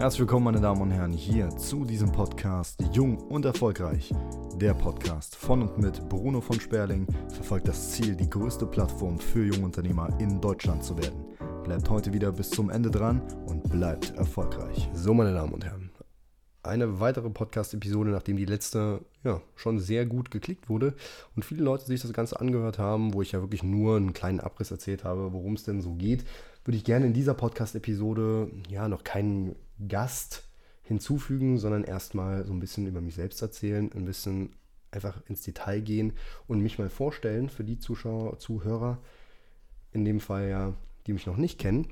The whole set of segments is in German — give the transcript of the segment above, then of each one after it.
Herzlich willkommen, meine Damen und Herren, hier zu diesem Podcast Jung und Erfolgreich. Der Podcast von und mit Bruno von Sperling verfolgt das Ziel, die größte Plattform für Jungunternehmer in Deutschland zu werden. Bleibt heute wieder bis zum Ende dran und bleibt erfolgreich. So, meine Damen und Herren, eine weitere Podcast-Episode, nachdem die letzte ja schon sehr gut geklickt wurde und viele Leute sich das Ganze angehört haben, wo ich ja wirklich nur einen kleinen Abriss erzählt habe, worum es denn so geht, würde ich gerne in dieser Podcast-Episode ja noch keinen Gast hinzufügen, sondern erstmal so ein bisschen über mich selbst erzählen, ein bisschen einfach ins Detail gehen und mich mal vorstellen für die Zuschauer, Zuhörer, in dem Fall ja, die mich noch nicht kennen.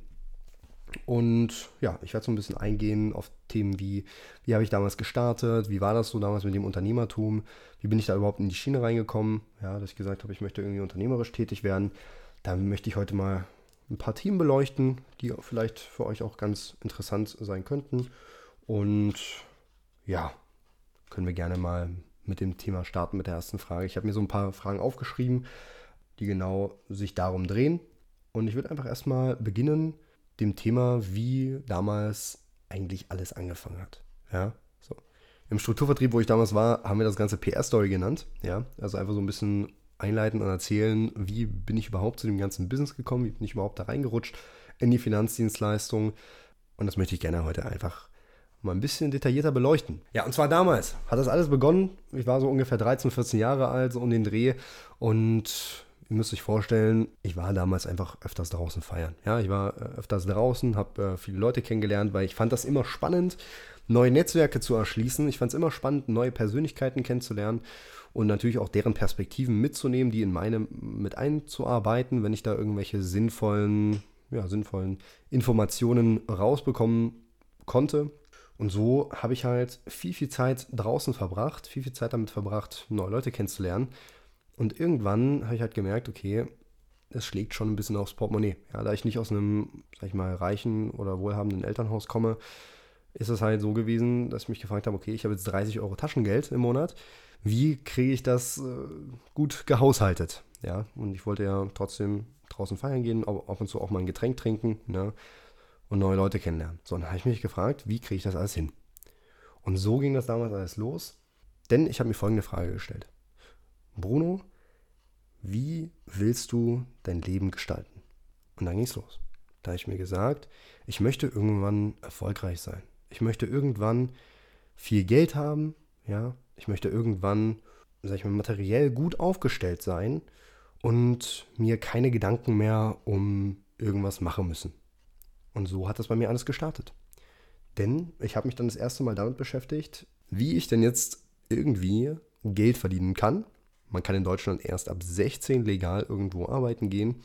Und ja, ich werde so ein bisschen eingehen auf Themen wie, wie habe ich damals gestartet, wie war das so damals mit dem Unternehmertum, wie bin ich da überhaupt in die Schiene reingekommen, ja, dass ich gesagt habe, ich möchte irgendwie unternehmerisch tätig werden. Da möchte ich heute mal ein paar Themen beleuchten, die vielleicht für euch auch ganz interessant sein könnten. Und ja, können wir gerne mal mit dem Thema starten mit der ersten Frage. Ich habe mir so ein paar Fragen aufgeschrieben, die genau sich darum drehen. Und ich würde einfach erstmal beginnen dem Thema, wie damals eigentlich alles angefangen hat. Ja, so. Im Strukturvertrieb, wo ich damals war, haben wir das ganze PR-Story genannt. Ja, also einfach so ein bisschen einleiten und erzählen, wie bin ich überhaupt zu dem ganzen Business gekommen, wie bin ich überhaupt da reingerutscht in die Finanzdienstleistung. Und das möchte ich gerne heute einfach mal ein bisschen detaillierter beleuchten. Ja, und zwar damals hat das alles begonnen. Ich war so ungefähr 13, 14 Jahre alt, so um den Dreh. Und ihr müsst euch vorstellen, ich war damals einfach öfters draußen feiern. Ja, ich war äh, öfters draußen, habe äh, viele Leute kennengelernt, weil ich fand das immer spannend, neue Netzwerke zu erschließen. Ich fand es immer spannend, neue Persönlichkeiten kennenzulernen und natürlich auch deren Perspektiven mitzunehmen, die in meine mit einzuarbeiten, wenn ich da irgendwelche sinnvollen, ja, sinnvollen Informationen rausbekommen konnte. Und so habe ich halt viel, viel Zeit draußen verbracht, viel, viel Zeit damit verbracht, neue Leute kennenzulernen. Und irgendwann habe ich halt gemerkt, okay, es schlägt schon ein bisschen aufs Portemonnaie. Ja, da ich nicht aus einem, sag ich mal, reichen oder wohlhabenden Elternhaus komme, ist es halt so gewesen, dass ich mich gefragt habe, okay, ich habe jetzt 30 Euro Taschengeld im Monat wie kriege ich das äh, gut gehaushaltet? Ja, und ich wollte ja trotzdem draußen feiern gehen, ab und zu auch mal ein Getränk trinken ne? und neue Leute kennenlernen. So, dann habe ich mich gefragt, wie kriege ich das alles hin? Und so ging das damals alles los, denn ich habe mir folgende Frage gestellt. Bruno, wie willst du dein Leben gestalten? Und dann ging es los. Da habe ich mir gesagt, ich möchte irgendwann erfolgreich sein. Ich möchte irgendwann viel Geld haben, ja, ich möchte irgendwann, sag ich mal, materiell gut aufgestellt sein und mir keine Gedanken mehr um irgendwas machen müssen. Und so hat das bei mir alles gestartet. Denn ich habe mich dann das erste Mal damit beschäftigt, wie ich denn jetzt irgendwie Geld verdienen kann. Man kann in Deutschland erst ab 16 legal irgendwo arbeiten gehen.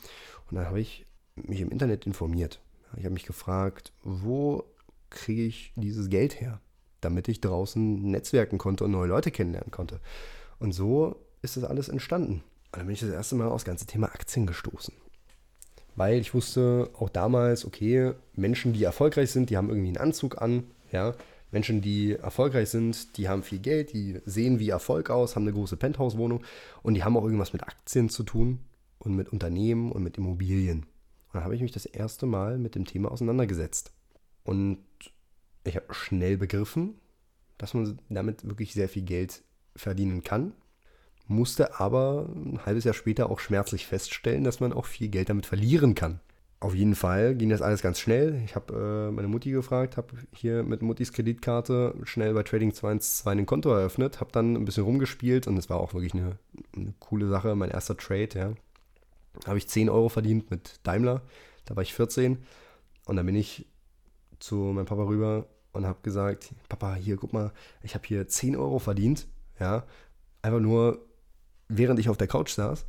Und dann habe ich mich im Internet informiert. Ich habe mich gefragt, wo kriege ich dieses Geld her? damit ich draußen netzwerken konnte und neue Leute kennenlernen konnte. Und so ist das alles entstanden. Und dann bin ich das erste Mal aufs ganze Thema Aktien gestoßen. Weil ich wusste auch damals, okay, Menschen, die erfolgreich sind, die haben irgendwie einen Anzug an, ja. Menschen, die erfolgreich sind, die haben viel Geld, die sehen wie Erfolg aus, haben eine große Penthouse-Wohnung und die haben auch irgendwas mit Aktien zu tun und mit Unternehmen und mit Immobilien. Und dann habe ich mich das erste Mal mit dem Thema auseinandergesetzt. Und ich habe schnell begriffen, dass man damit wirklich sehr viel Geld verdienen kann, musste aber ein halbes Jahr später auch schmerzlich feststellen, dass man auch viel Geld damit verlieren kann. Auf jeden Fall ging das alles ganz schnell. Ich habe äh, meine Mutti gefragt, habe hier mit Muttis Kreditkarte schnell bei Trading 212 ein Konto eröffnet, habe dann ein bisschen rumgespielt und es war auch wirklich eine, eine, coole Sache. Mein erster Trade, ja. Habe ich 10 Euro verdient mit Daimler, da war ich 14 und dann bin ich zu meinem Papa rüber und habe gesagt, Papa, hier, guck mal, ich habe hier 10 Euro verdient, ja, einfach nur, während ich auf der Couch saß.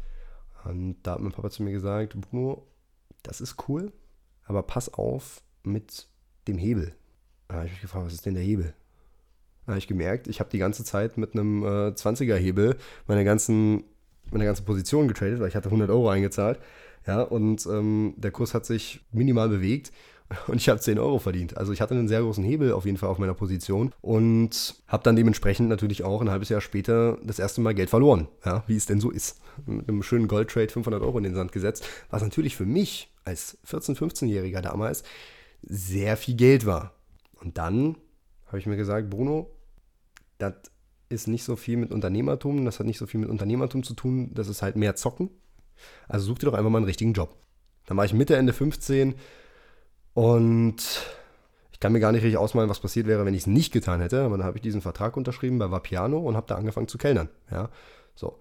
Und da hat mein Papa zu mir gesagt, Bruno, das ist cool, aber pass auf mit dem Hebel. Da habe ich mich gefragt, was ist denn der Hebel? Da habe ich gemerkt, ich habe die ganze Zeit mit einem äh, 20er-Hebel meine ganzen, meine ganze Position getradet, weil ich hatte 100 Euro eingezahlt. Ja, und ähm, der Kurs hat sich minimal bewegt und ich habe 10 Euro verdient. Also ich hatte einen sehr großen Hebel auf jeden Fall auf meiner Position und habe dann dementsprechend natürlich auch ein halbes Jahr später das erste Mal Geld verloren, ja, wie es denn so ist. Mit einem schönen Goldtrade 500 Euro in den Sand gesetzt, was natürlich für mich als 14-, 15-Jähriger damals sehr viel Geld war. Und dann habe ich mir gesagt, Bruno, das ist nicht so viel mit Unternehmertum, das hat nicht so viel mit Unternehmertum zu tun, das ist halt mehr Zocken. Also such dir doch einfach mal einen richtigen Job. Dann war ich Mitte, Ende 15 und ich kann mir gar nicht richtig ausmalen, was passiert wäre, wenn ich es nicht getan hätte. Aber dann habe ich diesen Vertrag unterschrieben bei Vapiano und habe da angefangen zu kellnern. Ja, so.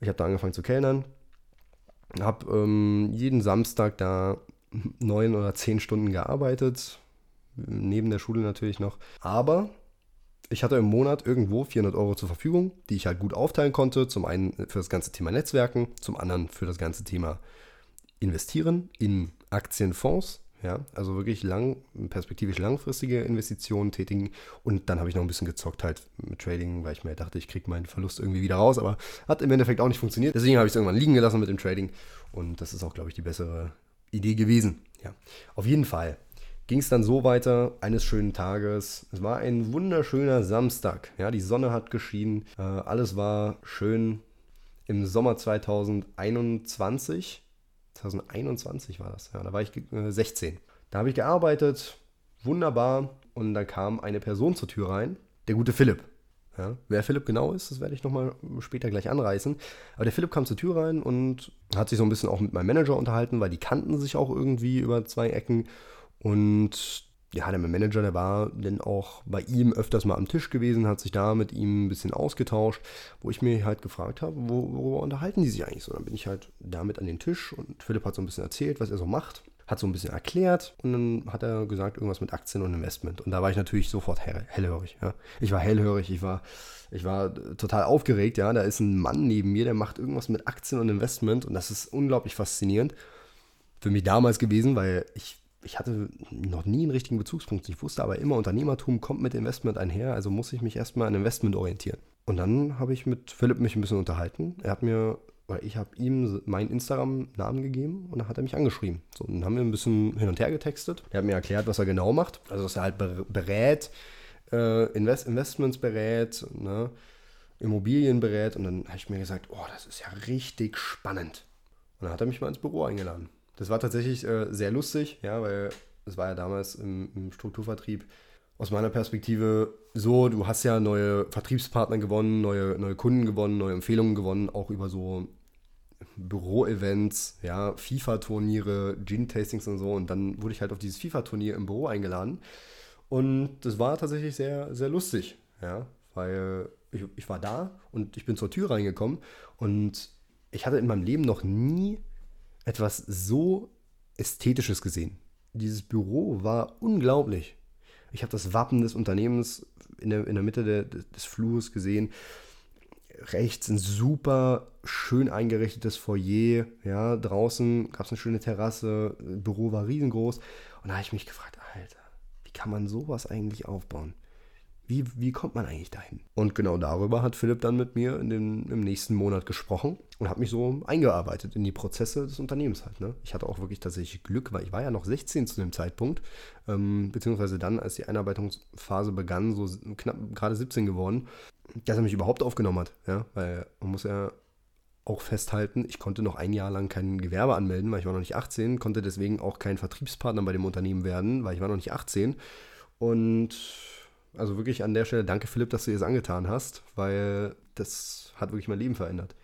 Ich habe da angefangen zu kellnern, habe ähm, jeden Samstag da neun oder zehn Stunden gearbeitet, neben der Schule natürlich noch. Aber ich hatte im Monat irgendwo 400 Euro zur Verfügung, die ich halt gut aufteilen konnte. Zum einen für das ganze Thema Netzwerken, zum anderen für das ganze Thema Investieren in Aktienfonds. Ja, also wirklich lang, perspektivisch langfristige Investitionen tätigen. Und dann habe ich noch ein bisschen gezockt halt mit Trading, weil ich mir dachte, ich kriege meinen Verlust irgendwie wieder raus. Aber hat im Endeffekt auch nicht funktioniert. Deswegen habe ich es irgendwann liegen gelassen mit dem Trading. Und das ist auch, glaube ich, die bessere Idee gewesen. Ja, auf jeden Fall ging es dann so weiter, eines schönen Tages. Es war ein wunderschöner Samstag. Ja, die Sonne hat geschienen. Äh, alles war schön im Sommer 2021. 2021 war das. Ja, da war ich äh, 16. Da habe ich gearbeitet. Wunderbar. Und dann kam eine Person zur Tür rein. Der gute Philipp. Ja, wer Philipp genau ist, das werde ich nochmal später gleich anreißen. Aber der Philipp kam zur Tür rein und hat sich so ein bisschen auch mit meinem Manager unterhalten, weil die kannten sich auch irgendwie über zwei Ecken. Und ja, der Manager, der war dann auch bei ihm öfters mal am Tisch gewesen, hat sich da mit ihm ein bisschen ausgetauscht, wo ich mir halt gefragt habe, wo, worüber unterhalten die sich eigentlich so? Dann bin ich halt damit an den Tisch und Philipp hat so ein bisschen erzählt, was er so macht hat so ein bisschen erklärt und dann hat er gesagt, irgendwas mit Aktien und Investment. Und da war ich natürlich sofort hellhörig. Ja. Ich war hellhörig, ich war, ich war total aufgeregt. Ja. Da ist ein Mann neben mir, der macht irgendwas mit Aktien und Investment und das ist unglaublich faszinierend für mich damals gewesen, weil ich, ich hatte noch nie einen richtigen Bezugspunkt. Ich wusste aber immer, Unternehmertum kommt mit Investment einher, also muss ich mich erstmal an Investment orientieren. Und dann habe ich mit Philipp mich ein bisschen unterhalten. Er hat mir weil ich habe ihm meinen Instagram-Namen gegeben und dann hat er mich angeschrieben. So, dann haben wir ein bisschen hin und her getextet. Er hat mir erklärt, was er genau macht. Also, dass er halt berät, äh, Invest Investments berät, ne, Immobilien berät. Und dann habe ich mir gesagt, oh, das ist ja richtig spannend. Und dann hat er mich mal ins Büro eingeladen. Das war tatsächlich äh, sehr lustig, ja, weil es war ja damals im, im Strukturvertrieb aus meiner Perspektive so, du hast ja neue Vertriebspartner gewonnen, neue, neue Kunden gewonnen, neue Empfehlungen gewonnen, auch über so Büro-Events, ja, FIFA-Turniere, Gin-Tastings und so. Und dann wurde ich halt auf dieses FIFA-Turnier im Büro eingeladen. Und das war tatsächlich sehr, sehr lustig, ja, weil ich, ich war da und ich bin zur Tür reingekommen und ich hatte in meinem Leben noch nie etwas so Ästhetisches gesehen. Dieses Büro war unglaublich. Ich habe das Wappen des Unternehmens in der, in der Mitte der, des Flurs gesehen rechts ein super schön eingerichtetes Foyer. Ja, draußen gab es eine schöne Terrasse, Büro war riesengroß. Und da habe ich mich gefragt, Alter, wie kann man sowas eigentlich aufbauen? Wie, wie kommt man eigentlich dahin? Und genau darüber hat Philipp dann mit mir in den, im nächsten Monat gesprochen und hat mich so eingearbeitet in die Prozesse des Unternehmens halt. Ne? Ich hatte auch wirklich tatsächlich Glück, weil ich war ja noch 16 zu dem Zeitpunkt, ähm, beziehungsweise dann, als die Einarbeitungsphase begann, so knapp gerade 17 geworden dass er mich überhaupt aufgenommen hat. Ja, weil man muss ja auch festhalten, ich konnte noch ein Jahr lang kein Gewerbe anmelden, weil ich war noch nicht 18, konnte deswegen auch kein Vertriebspartner bei dem Unternehmen werden, weil ich war noch nicht 18. Und also wirklich an der Stelle danke Philipp, dass du dir das angetan hast, weil das hat wirklich mein Leben verändert.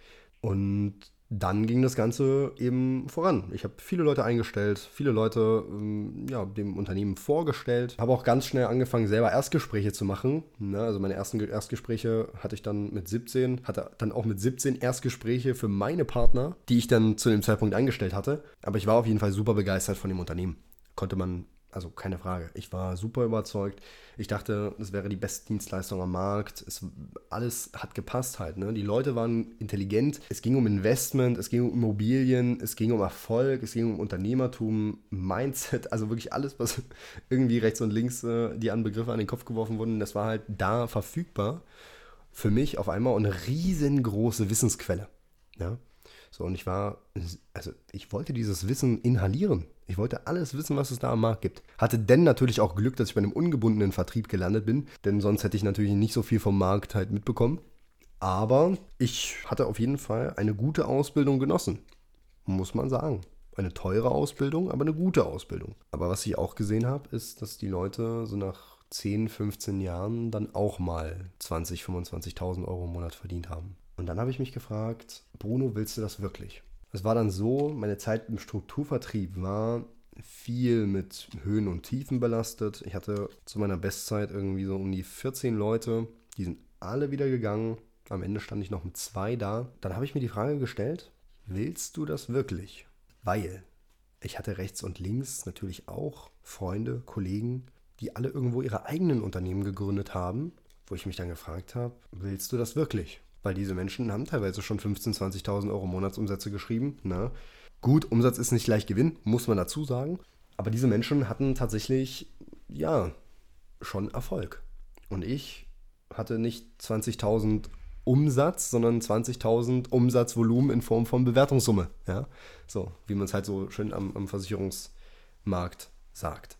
Und dann ging das Ganze eben voran. Ich habe viele Leute eingestellt, viele Leute ähm, ja, dem Unternehmen vorgestellt, habe auch ganz schnell angefangen, selber Erstgespräche zu machen. Ne? Also meine ersten Erstgespräche hatte ich dann mit 17, hatte dann auch mit 17 Erstgespräche für meine Partner, die ich dann zu dem Zeitpunkt eingestellt hatte. Aber ich war auf jeden Fall super begeistert von dem Unternehmen. Konnte man also keine Frage. Ich war super überzeugt. Ich dachte, das wäre die beste Dienstleistung am Markt. Es, alles hat gepasst halt. Ne? Die Leute waren intelligent. Es ging um Investment, es ging um Immobilien, es ging um Erfolg, es ging um Unternehmertum, Mindset. Also wirklich alles, was irgendwie rechts und links äh, die an Begriffe an den Kopf geworfen wurden, das war halt da verfügbar. Für mich auf einmal eine riesengroße Wissensquelle. Ja? So, und ich war, also ich wollte dieses Wissen inhalieren. Ich wollte alles wissen, was es da am Markt gibt. Hatte denn natürlich auch Glück, dass ich bei einem ungebundenen Vertrieb gelandet bin, denn sonst hätte ich natürlich nicht so viel vom Markt halt mitbekommen. Aber ich hatte auf jeden Fall eine gute Ausbildung genossen, muss man sagen. Eine teure Ausbildung, aber eine gute Ausbildung. Aber was ich auch gesehen habe, ist, dass die Leute so nach 10, 15 Jahren dann auch mal 20, 25.000 Euro im Monat verdient haben. Und dann habe ich mich gefragt, Bruno, willst du das wirklich? Es war dann so, meine Zeit im Strukturvertrieb war viel mit Höhen und Tiefen belastet. Ich hatte zu meiner Bestzeit irgendwie so um die 14 Leute, die sind alle wieder gegangen. Am Ende stand ich noch mit zwei da. Dann habe ich mir die Frage gestellt, willst du das wirklich? Weil ich hatte rechts und links natürlich auch Freunde, Kollegen, die alle irgendwo ihre eigenen Unternehmen gegründet haben, wo ich mich dann gefragt habe, willst du das wirklich? Weil diese Menschen haben teilweise schon 15.000, 20.000 Euro Monatsumsätze geschrieben. Ne? Gut, Umsatz ist nicht gleich Gewinn, muss man dazu sagen. Aber diese Menschen hatten tatsächlich, ja, schon Erfolg. Und ich hatte nicht 20.000 Umsatz, sondern 20.000 Umsatzvolumen in Form von Bewertungssumme. Ja? So, wie man es halt so schön am, am Versicherungsmarkt sagt.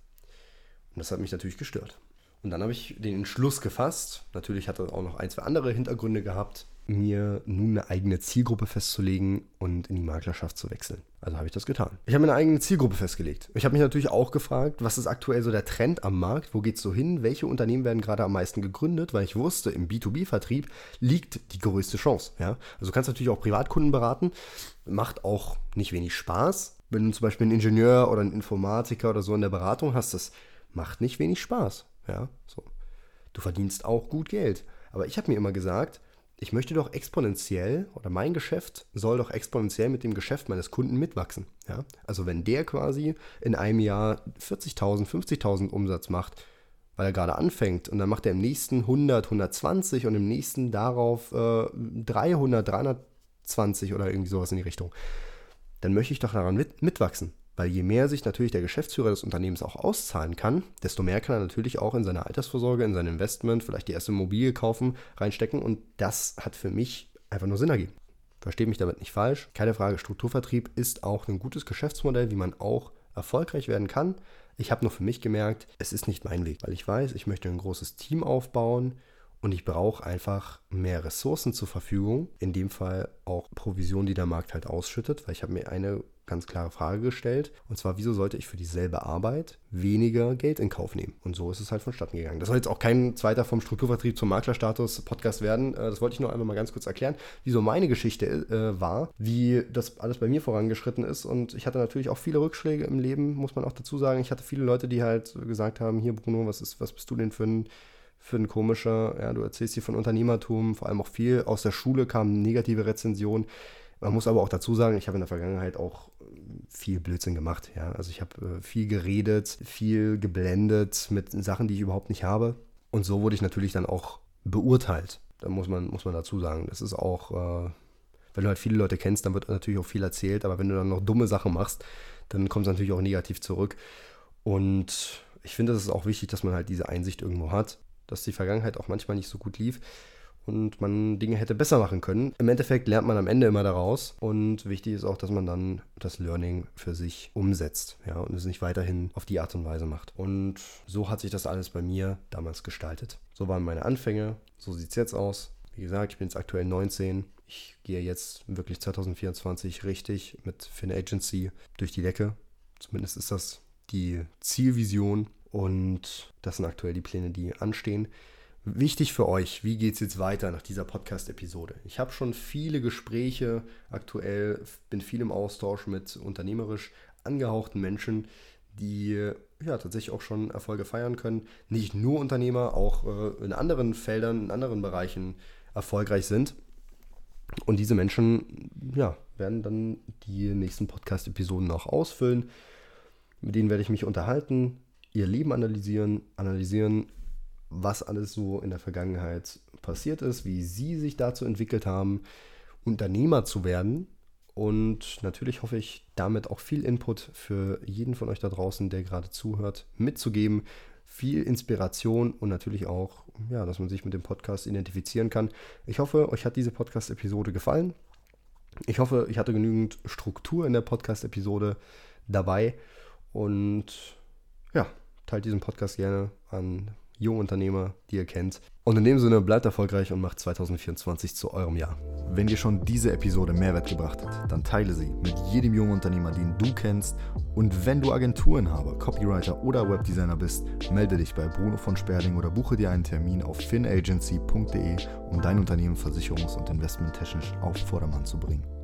Und das hat mich natürlich gestört. Und dann habe ich den Entschluss gefasst, natürlich hat er auch noch ein, zwei andere Hintergründe gehabt, mir nun eine eigene Zielgruppe festzulegen und in die Maklerschaft zu wechseln. Also habe ich das getan. Ich habe mir eine eigene Zielgruppe festgelegt. Ich habe mich natürlich auch gefragt, was ist aktuell so der Trend am Markt? Wo geht es so hin? Welche Unternehmen werden gerade am meisten gegründet? Weil ich wusste, im B2B-Vertrieb liegt die größte Chance. Ja? Also du kannst natürlich auch Privatkunden beraten. Macht auch nicht wenig Spaß. Wenn du zum Beispiel einen Ingenieur oder einen Informatiker oder so in der Beratung hast, das macht nicht wenig Spaß. Ja, so. Du verdienst auch gut Geld. Aber ich habe mir immer gesagt, ich möchte doch exponentiell oder mein Geschäft soll doch exponentiell mit dem Geschäft meines Kunden mitwachsen. Ja? Also wenn der quasi in einem Jahr 40.000, 50.000 Umsatz macht, weil er gerade anfängt und dann macht er im nächsten 100, 120 und im nächsten darauf äh, 300, 320 oder irgendwie sowas in die Richtung, dann möchte ich doch daran mit, mitwachsen. Weil je mehr sich natürlich der Geschäftsführer des Unternehmens auch auszahlen kann, desto mehr kann er natürlich auch in seine Altersvorsorge, in sein Investment, vielleicht die erste Immobilie kaufen, reinstecken. Und das hat für mich einfach nur Sinn ergeben. Verstehe mich damit nicht falsch. Keine Frage, Strukturvertrieb ist auch ein gutes Geschäftsmodell, wie man auch erfolgreich werden kann. Ich habe nur für mich gemerkt, es ist nicht mein Weg, weil ich weiß, ich möchte ein großes Team aufbauen und ich brauche einfach mehr Ressourcen zur Verfügung. In dem Fall auch Provision, die der Markt halt ausschüttet, weil ich habe mir eine ganz klare Frage gestellt. Und zwar, wieso sollte ich für dieselbe Arbeit weniger Geld in Kauf nehmen? Und so ist es halt vonstatten gegangen. Das soll jetzt auch kein zweiter vom Strukturvertrieb zum Maklerstatus Podcast werden. Äh, das wollte ich nur einmal mal ganz kurz erklären, wieso meine Geschichte äh, war, wie das alles bei mir vorangeschritten ist. Und ich hatte natürlich auch viele Rückschläge im Leben, muss man auch dazu sagen. Ich hatte viele Leute, die halt gesagt haben, hier Bruno, was ist, was bist du denn für ein für ein komischer, ja, du erzählst hier von Unternehmertum, vor allem auch viel aus der Schule kamen negative Rezensionen. Man muss aber auch dazu sagen, ich habe in der Vergangenheit auch viel Blödsinn gemacht. Ja? Also ich habe äh, viel geredet, viel geblendet mit Sachen, die ich überhaupt nicht habe. Und so wurde ich natürlich dann auch beurteilt. Da muss man, muss man dazu sagen. Das ist auch, äh, wenn du halt viele Leute kennst, dann wird natürlich auch viel erzählt. Aber wenn du dann noch dumme Sachen machst, dann kommt es natürlich auch negativ zurück. Und ich finde, es ist auch wichtig, dass man halt diese Einsicht irgendwo hat, dass die Vergangenheit auch manchmal nicht so gut lief und man Dinge hätte besser machen können. Im Endeffekt lernt man am Ende immer daraus und wichtig ist auch, dass man dann das Learning für sich umsetzt ja, und es nicht weiterhin auf die Art und Weise macht. Und so hat sich das alles bei mir damals gestaltet. So waren meine Anfänge, so sieht es jetzt aus. Wie gesagt, ich bin jetzt aktuell 19. Ich gehe jetzt wirklich 2024 richtig mit Fin Agency durch die Decke. Zumindest ist das die Zielvision und das sind aktuell die Pläne, die anstehen. Wichtig für euch, wie geht es jetzt weiter nach dieser Podcast-Episode? Ich habe schon viele Gespräche aktuell, bin viel im Austausch mit unternehmerisch angehauchten Menschen, die ja tatsächlich auch schon Erfolge feiern können. Nicht nur Unternehmer, auch äh, in anderen Feldern, in anderen Bereichen erfolgreich sind. Und diese Menschen ja, werden dann die nächsten Podcast-Episoden noch ausfüllen. Mit denen werde ich mich unterhalten, ihr Leben analysieren, analysieren, was alles so in der Vergangenheit passiert ist, wie sie sich dazu entwickelt haben, Unternehmer zu werden. Und natürlich hoffe ich, damit auch viel Input für jeden von euch da draußen, der gerade zuhört, mitzugeben. Viel Inspiration und natürlich auch, ja, dass man sich mit dem Podcast identifizieren kann. Ich hoffe, euch hat diese Podcast-Episode gefallen. Ich hoffe, ich hatte genügend Struktur in der Podcast-Episode dabei. Und ja, teilt diesen Podcast gerne an Jungunternehmer, die ihr kennt. Und in dem Sinne, bleibt erfolgreich und macht 2024 zu eurem Jahr. Wenn dir schon diese Episode Mehrwert gebracht hat, dann teile sie mit jedem jungen Unternehmer, den du kennst. Und wenn du Agenturenhaber, Copywriter oder Webdesigner bist, melde dich bei Bruno von Sperling oder buche dir einen Termin auf finagency.de, um dein Unternehmen versicherungs- und investmenttechnisch auf Vordermann zu bringen.